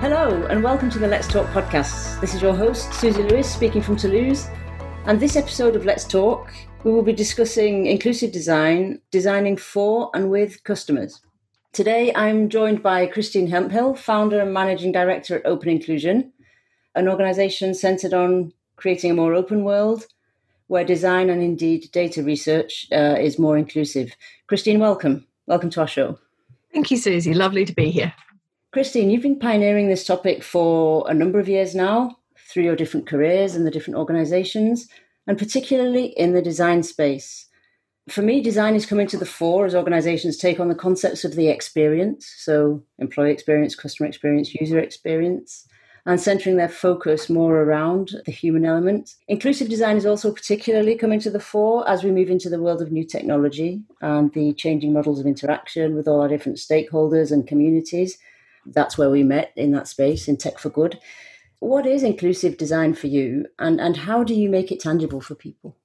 Hello, and welcome to the Let's Talk podcast. This is your host, Susie Lewis, speaking from Toulouse. And this episode of Let's Talk, we will be discussing inclusive design, designing for and with customers. Today, I'm joined by Christine Hemphill, founder and managing director at Open Inclusion, an organization centered on creating a more open world where design and indeed data research uh, is more inclusive. Christine, welcome. Welcome to our show. Thank you, Susie. Lovely to be here. Christine, you've been pioneering this topic for a number of years now through your different careers and the different organizations, and particularly in the design space. For me, design is coming to the fore as organizations take on the concepts of the experience, so employee experience, customer experience, user experience, and centering their focus more around the human element. Inclusive design is also particularly coming to the fore as we move into the world of new technology and the changing models of interaction with all our different stakeholders and communities that's where we met in that space in Tech for Good. What is inclusive design for you, and, and how do you make it tangible for people?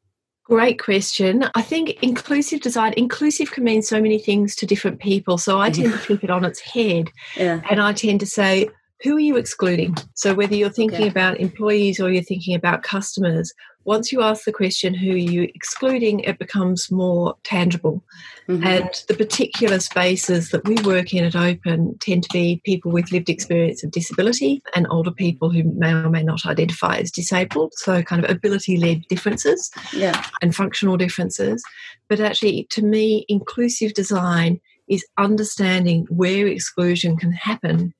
Great question. I think inclusive design, inclusive can mean so many things to different people. So I tend to flip it on its head. Yeah. And I tend to say, who are you excluding? So whether you're thinking okay. about employees or you're thinking about customers, once you ask the question, who are you excluding, it becomes more tangible. Mm-hmm. And the particular spaces that we work in at Open tend to be people with lived experience of disability and older people who may or may not identify as disabled. So, kind of ability led differences yeah. and functional differences. But actually, to me, inclusive design is understanding where exclusion can happen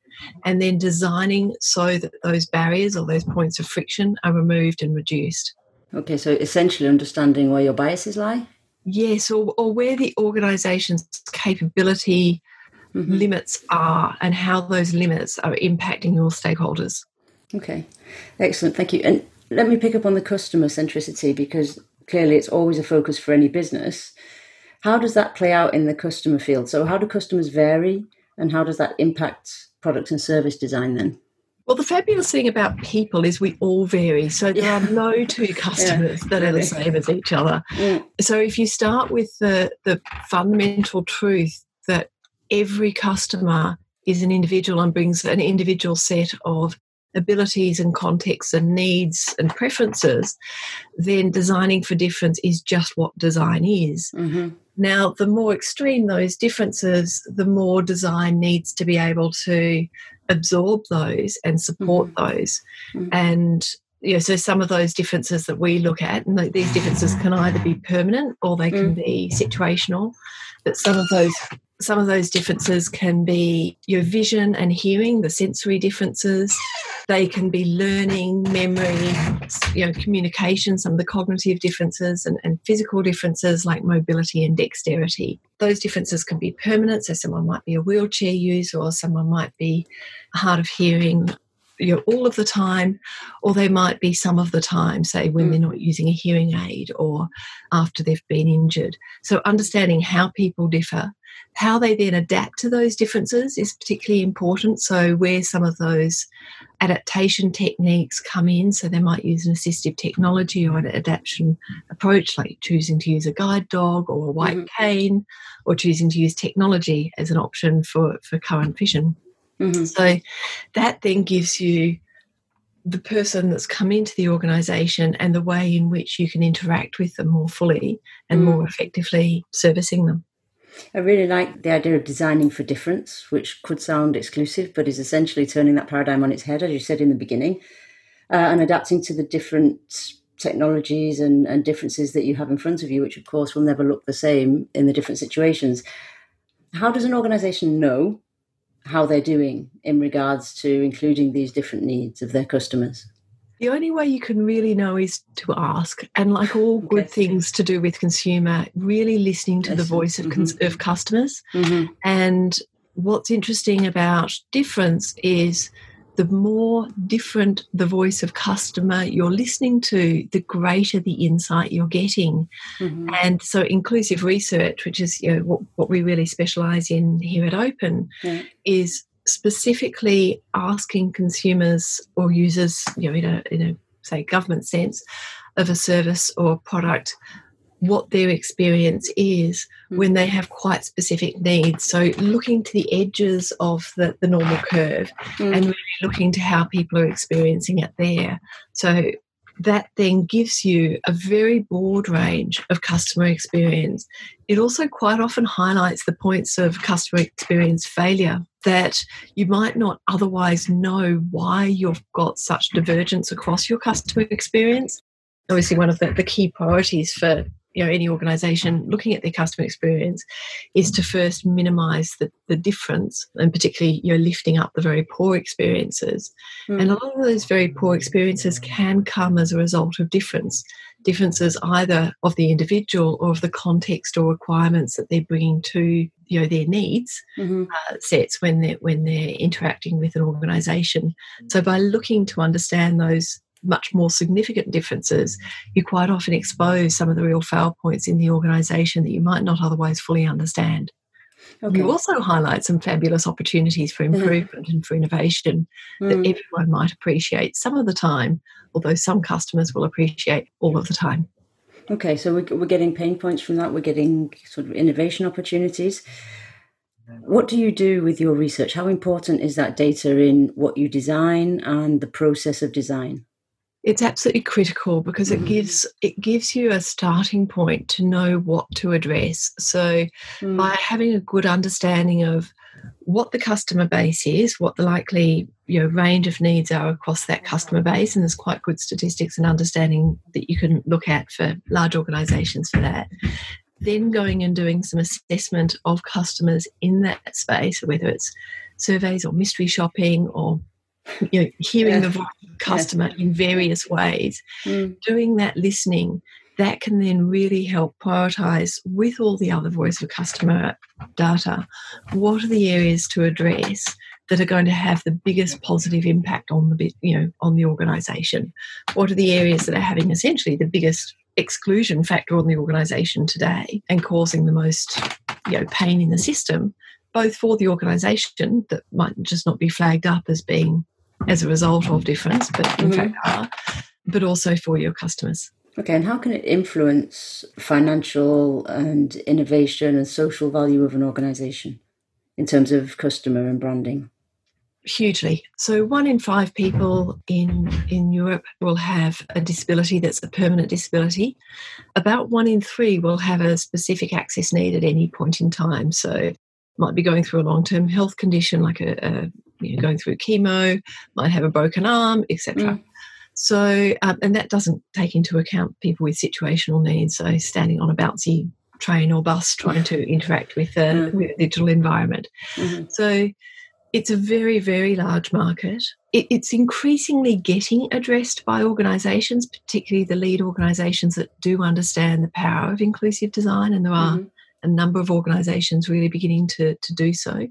and then designing so that those barriers or those points of friction are removed and reduced. Okay, so essentially understanding where your biases lie? Yes, or, or where the organisation's capability mm-hmm. limits are and how those limits are impacting your stakeholders. Okay, excellent, thank you. And let me pick up on the customer centricity because clearly it's always a focus for any business. How does that play out in the customer field? So, how do customers vary and how does that impact product and service design then? Well, the fabulous thing about people is we all vary. So there yeah. are no two customers yeah, that are the same as each other. Mm. So if you start with the, the fundamental truth that every customer is an individual and brings an individual set of abilities and contexts and needs and preferences, then designing for difference is just what design is. Mm-hmm. Now, the more extreme those differences, the more design needs to be able to absorb those and support mm-hmm. those. Mm-hmm. And you know, so some of those differences that we look at, and these differences can either be permanent or they can mm. be situational. But some of those some of those differences can be your vision and hearing, the sensory differences. They can be learning, memory, you know, communication, some of the cognitive differences and, and physical differences like mobility and dexterity. Those differences can be permanent. So someone might be a wheelchair user or someone might be hard of hearing you know, all of the time, or they might be some of the time, say when mm. they're not using a hearing aid or after they've been injured. So, understanding how people differ how they then adapt to those differences is particularly important. So, where some of those adaptation techniques come in, so they might use an assistive technology or an adaptation approach, like choosing to use a guide dog or a white mm-hmm. cane, or choosing to use technology as an option for, for current vision. Mm-hmm. So, that then gives you the person that's come into the organisation and the way in which you can interact with them more fully and mm. more effectively servicing them. I really like the idea of designing for difference, which could sound exclusive, but is essentially turning that paradigm on its head, as you said in the beginning, uh, and adapting to the different technologies and, and differences that you have in front of you, which of course will never look the same in the different situations. How does an organization know how they're doing in regards to including these different needs of their customers? The only way you can really know is to ask. And like all good okay. things to do with consumer, really listening to the voice of, mm-hmm. of customers. Mm-hmm. And what's interesting about difference is the more different the voice of customer you're listening to, the greater the insight you're getting. Mm-hmm. And so, inclusive research, which is you know, what, what we really specialize in here at Open, yeah. is specifically asking consumers or users, you know, in a, in a say government sense, of a service or product, what their experience is mm. when they have quite specific needs. So, looking to the edges of the, the normal curve mm. and really looking to how people are experiencing it there. So, that then gives you a very broad range of customer experience. It also quite often highlights the points of customer experience failure that you might not otherwise know why you've got such divergence across your customer experience. Obviously, one of the, the key priorities for you know any organization looking at their customer experience is to first minimize the, the difference and particularly you know lifting up the very poor experiences mm. and a lot of those very poor experiences can come as a result of difference differences either of the individual or of the context or requirements that they're bringing to you know their needs mm-hmm. uh, sets when they're when they're interacting with an organization so by looking to understand those much more significant differences, you quite often expose some of the real fail points in the organisation that you might not otherwise fully understand. Okay. You also highlight some fabulous opportunities for mm-hmm. improvement mm. and for innovation mm. that everyone might appreciate some of the time, although some customers will appreciate all of the time. Okay, so we're getting pain points from that, we're getting sort of innovation opportunities. What do you do with your research? How important is that data in what you design and the process of design? It's absolutely critical because it mm. gives it gives you a starting point to know what to address so mm. by having a good understanding of what the customer base is what the likely you know range of needs are across that customer base and there's quite good statistics and understanding that you can look at for large organizations for that then going and doing some assessment of customers in that space whether it's surveys or mystery shopping or you know, hearing the voice of the customer in various ways, mm. doing that listening, that can then really help prioritize with all the other voice of customer data what are the areas to address that are going to have the biggest positive impact on the you know on the organization? What are the areas that are having essentially the biggest exclusion factor on the organization today and causing the most you know pain in the system both for the organization that might just not be flagged up as being as a result of difference, but in mm-hmm. fact are, but also for your customers. Okay, and how can it influence financial and innovation and social value of an organization in terms of customer and branding? Hugely. So one in five people in in Europe will have a disability that's a permanent disability. About one in three will have a specific access need at any point in time. So might be going through a long term health condition like a, a you know, going through chemo, might have a broken arm, etc. Mm. So, um, and that doesn't take into account people with situational needs, so standing on a bouncy train or bus trying to interact with, uh, mm. with a digital environment. Mm-hmm. So, it's a very, very large market. It, it's increasingly getting addressed by organisations, particularly the lead organisations that do understand the power of inclusive design, and there are mm-hmm. a number of organisations really beginning to, to do so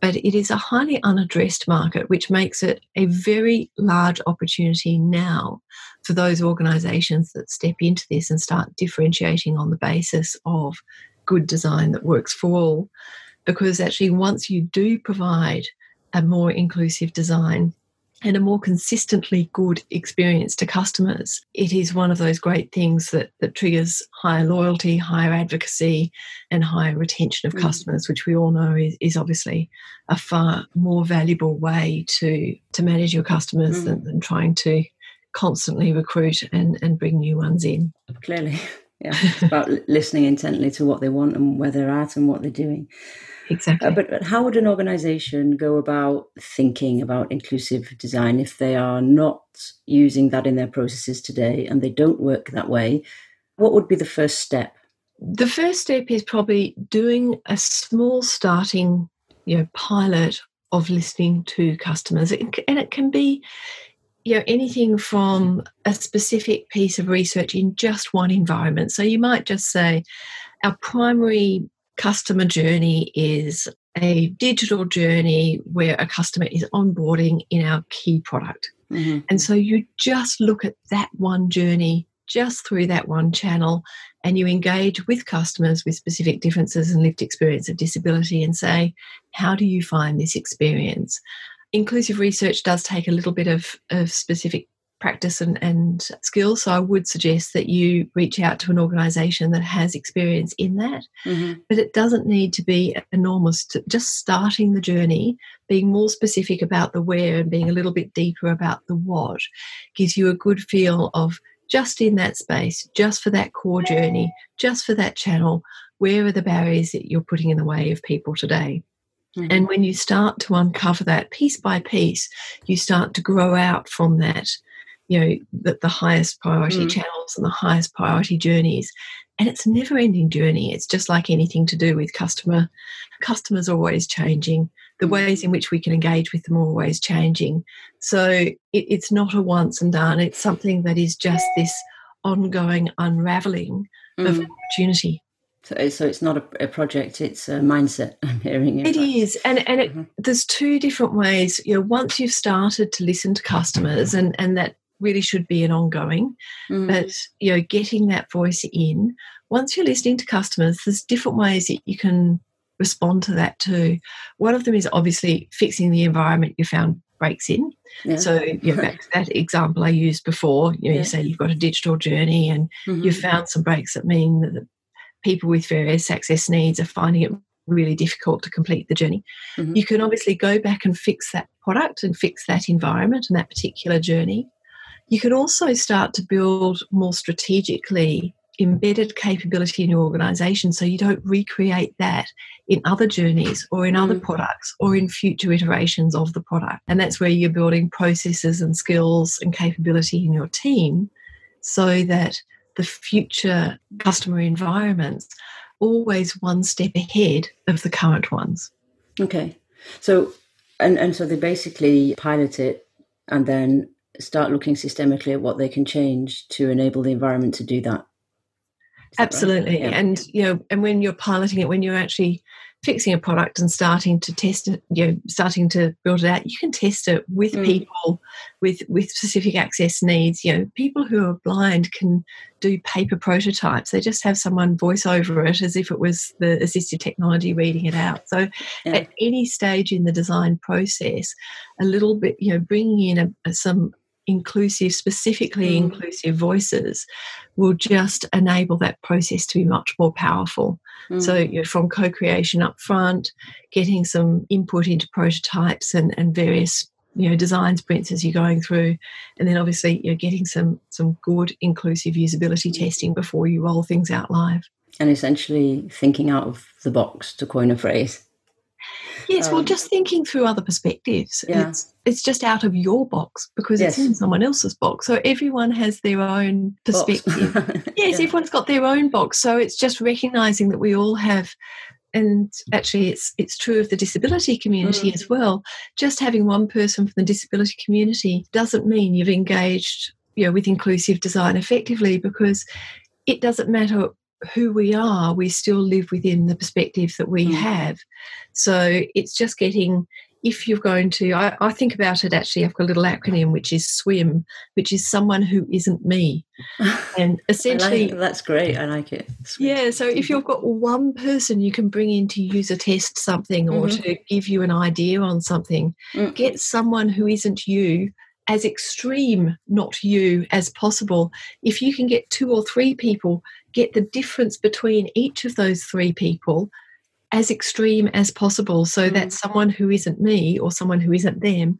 but it is a highly unaddressed market, which makes it a very large opportunity now for those organisations that step into this and start differentiating on the basis of good design that works for all. Because actually, once you do provide a more inclusive design, and a more consistently good experience to customers. It is one of those great things that, that triggers higher loyalty, higher advocacy, and higher retention of mm. customers, which we all know is, is obviously a far more valuable way to, to manage your customers mm. than, than trying to constantly recruit and, and bring new ones in. Clearly. Yeah. It's about listening intently to what they want and where they're at and what they're doing. Exactly. Uh, but, but how would an organization go about thinking about inclusive design if they are not using that in their processes today and they don't work that way? What would be the first step? The first step is probably doing a small starting, you know, pilot of listening to customers, and it can be you know anything from a specific piece of research in just one environment so you might just say our primary customer journey is a digital journey where a customer is onboarding in our key product. Mm-hmm. And so you just look at that one journey just through that one channel and you engage with customers with specific differences and lived experience of disability and say, how do you find this experience? Inclusive research does take a little bit of, of specific practice and, and skills. So I would suggest that you reach out to an organisation that has experience in that. Mm-hmm. But it doesn't need to be enormous. Just starting the journey, being more specific about the where and being a little bit deeper about the what gives you a good feel of just in that space, just for that core journey, just for that channel, where are the barriers that you're putting in the way of people today? Mm-hmm. And when you start to uncover that piece by piece, you start to grow out from that, you know, the, the highest priority mm-hmm. channels and the highest priority journeys. And it's a never ending journey. It's just like anything to do with customer. Customers are always changing. The mm-hmm. ways in which we can engage with them are always changing. So it, it's not a once and done. It's something that is just this ongoing unraveling mm. of opportunity. So, so it's not a, a, project; it's a mindset. I'm hearing it. It is, and and it, mm-hmm. there's two different ways. You know, once you've started to listen to customers, and and that really should be an ongoing. Mm. But you know, getting that voice in. Once you're listening to customers, there's different ways that you can respond to that too. One of them is obviously fixing the environment you found breaks in. Yeah. So you know, back to that example I used before, you know, yeah. you say you've got a digital journey and mm-hmm. you've found some breaks that mean that people with various access needs are finding it really difficult to complete the journey. Mm-hmm. You can obviously go back and fix that product and fix that environment and that particular journey. You can also start to build more strategically embedded capability in your organization so you don't recreate that in other journeys or in other mm. products or in future iterations of the product. And that's where you're building processes and skills and capability in your team so that the future customer environments always one step ahead of the current ones. Okay. So, and, and so they basically pilot it and then start looking systemically at what they can change to enable the environment to do that. Absolutely. Right? Yeah. And, you know, and when you're piloting it, when you're actually fixing a product and starting to test it, you know, starting to build it out, you can test it with mm. people with with specific access needs. You know, people who are blind can do paper prototypes. They just have someone voice over it as if it was the assistive technology reading it out. So, yeah. at any stage in the design process, a little bit, you know, bringing in a, a, some inclusive, specifically mm. inclusive voices will just enable that process to be much more powerful. Mm. So, you know, from co creation up front, getting some input into prototypes and, and various you know design sprints as you're going through and then obviously you're getting some some good inclusive usability testing before you roll things out live and essentially thinking out of the box to coin a phrase Yes, um, well, just thinking through other perspectives. Yeah. It's, it's just out of your box because yes. it's in someone else's box. So everyone has their own perspective. yes, yeah. everyone's got their own box. So it's just recognizing that we all have and actually it's it's true of the disability community mm. as well just having one person from the disability community doesn't mean you've engaged you know with inclusive design effectively because it doesn't matter who we are, we still live within the perspective that we mm. have. So it's just getting, if you're going to, I, I, think about it actually, I've got a little acronym which is SWIM, which is someone who isn't me. And essentially, like, that's great. I like it. Swim. Yeah. So if you've got one person you can bring in to use a test something or mm-hmm. to give you an idea on something, mm. get someone who isn't you as extreme, not you, as possible. If you can get two or three people get the difference between each of those three people as extreme as possible so mm. that someone who isn't me or someone who isn't them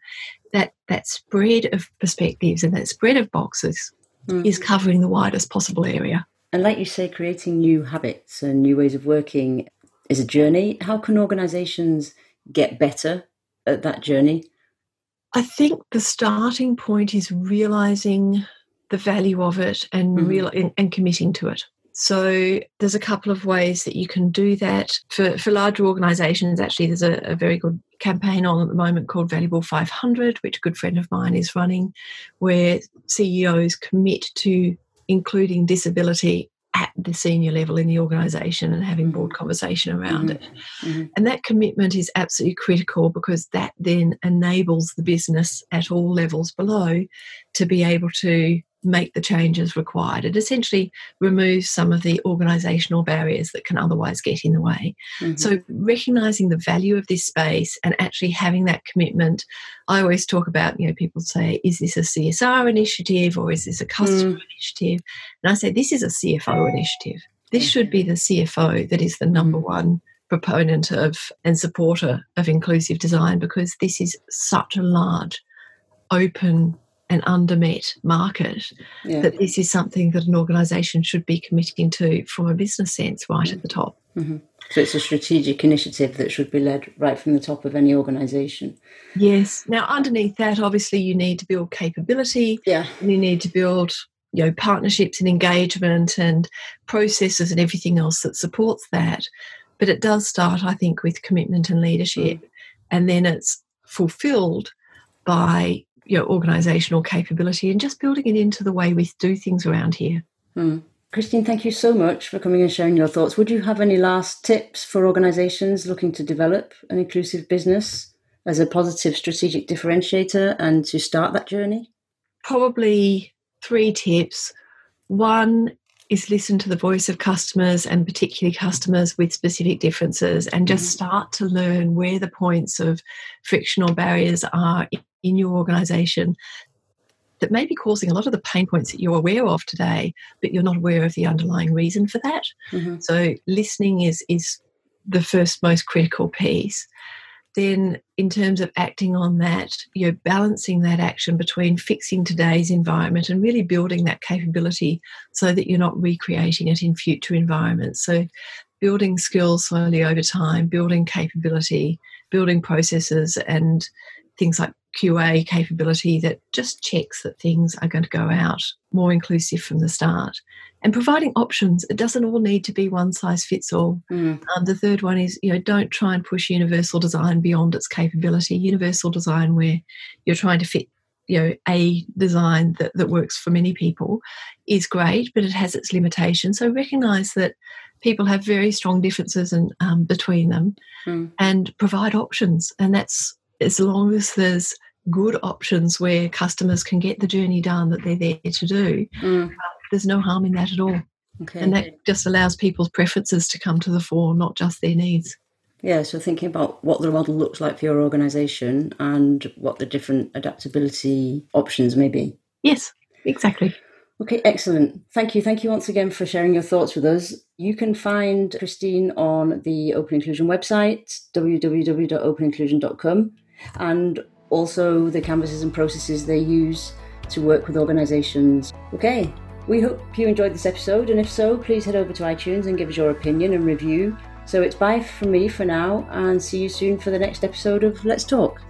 that that spread of perspectives and that spread of boxes mm. is covering the widest possible area and like you say creating new habits and new ways of working is a journey how can organizations get better at that journey i think the starting point is realizing the value of it and mm. real and, and committing to it so there's a couple of ways that you can do that. For, for larger organisations, actually, there's a, a, very good campaign on at the moment called Valuable 500, which a good friend of mine is running, where CEOs commit to including disability at the senior level in the organisation and having broad mm-hmm. conversation around mm-hmm. it. Mm-hmm. And that commitment is absolutely critical because that then enables the business at all levels below to be able to make the changes required. It essentially removes some of the organisational barriers that can otherwise get in the way. Mm-hmm. So, recognising the value of this space and actually having that commitment. I always talk about, you know, people say, is this a CSR initiative or is this a customer mm. initiative? And I say, this is a CFO initiative. This should be the CFO that is the number mm. one proponent of and supporter of inclusive design because this is such a large, open, and undermet market yeah. that this is something that an organisation should be committing to from a business sense right at the top. Mm-hmm. So it's a strategic initiative that should be led right from the top of any organisation. Yes. Now, underneath that, obviously, you need to build capability. Yeah. you need to build you know partnerships and engagement and processes and everything else that supports that but it does start i think with commitment and leadership mm. and then it's fulfilled by your organizational capability and just building it into the way we do things around here. Hmm. Christine, thank you so much for coming and sharing your thoughts. Would you have any last tips for organizations looking to develop an inclusive business as a positive strategic differentiator and to start that journey? Probably three tips. One is listen to the voice of customers and particularly customers with specific differences and just mm-hmm. start to learn where the points of frictional barriers are in your organization that may be causing a lot of the pain points that you're aware of today, but you're not aware of the underlying reason for that. Mm-hmm. So listening is is the first most critical piece. Then, in terms of acting on that, you're balancing that action between fixing today's environment and really building that capability so that you're not recreating it in future environments. So, building skills slowly over time, building capability, building processes, and things like QA capability that just checks that things are going to go out more inclusive from the start. And providing options. It doesn't all need to be one size fits all. Mm. Um, the third one is, you know, don't try and push universal design beyond its capability. Universal design where you're trying to fit you know a design that, that works for many people is great but it has its limitations so recognize that people have very strong differences in, um, between them mm. and provide options and that's as long as there's good options where customers can get the journey done that they're there to do, mm. uh, there's no harm in that at all. Okay. And that just allows people's preferences to come to the fore, not just their needs. Yeah, so thinking about what the model looks like for your organisation and what the different adaptability options may be. Yes, exactly. Okay, excellent. Thank you. Thank you once again for sharing your thoughts with us. You can find Christine on the Open Inclusion website, www.openinclusion.com, and also the canvases and processes they use to work with organisations. Okay, we hope you enjoyed this episode, and if so, please head over to iTunes and give us your opinion and review. So it's bye from me for now, and see you soon for the next episode of Let's Talk.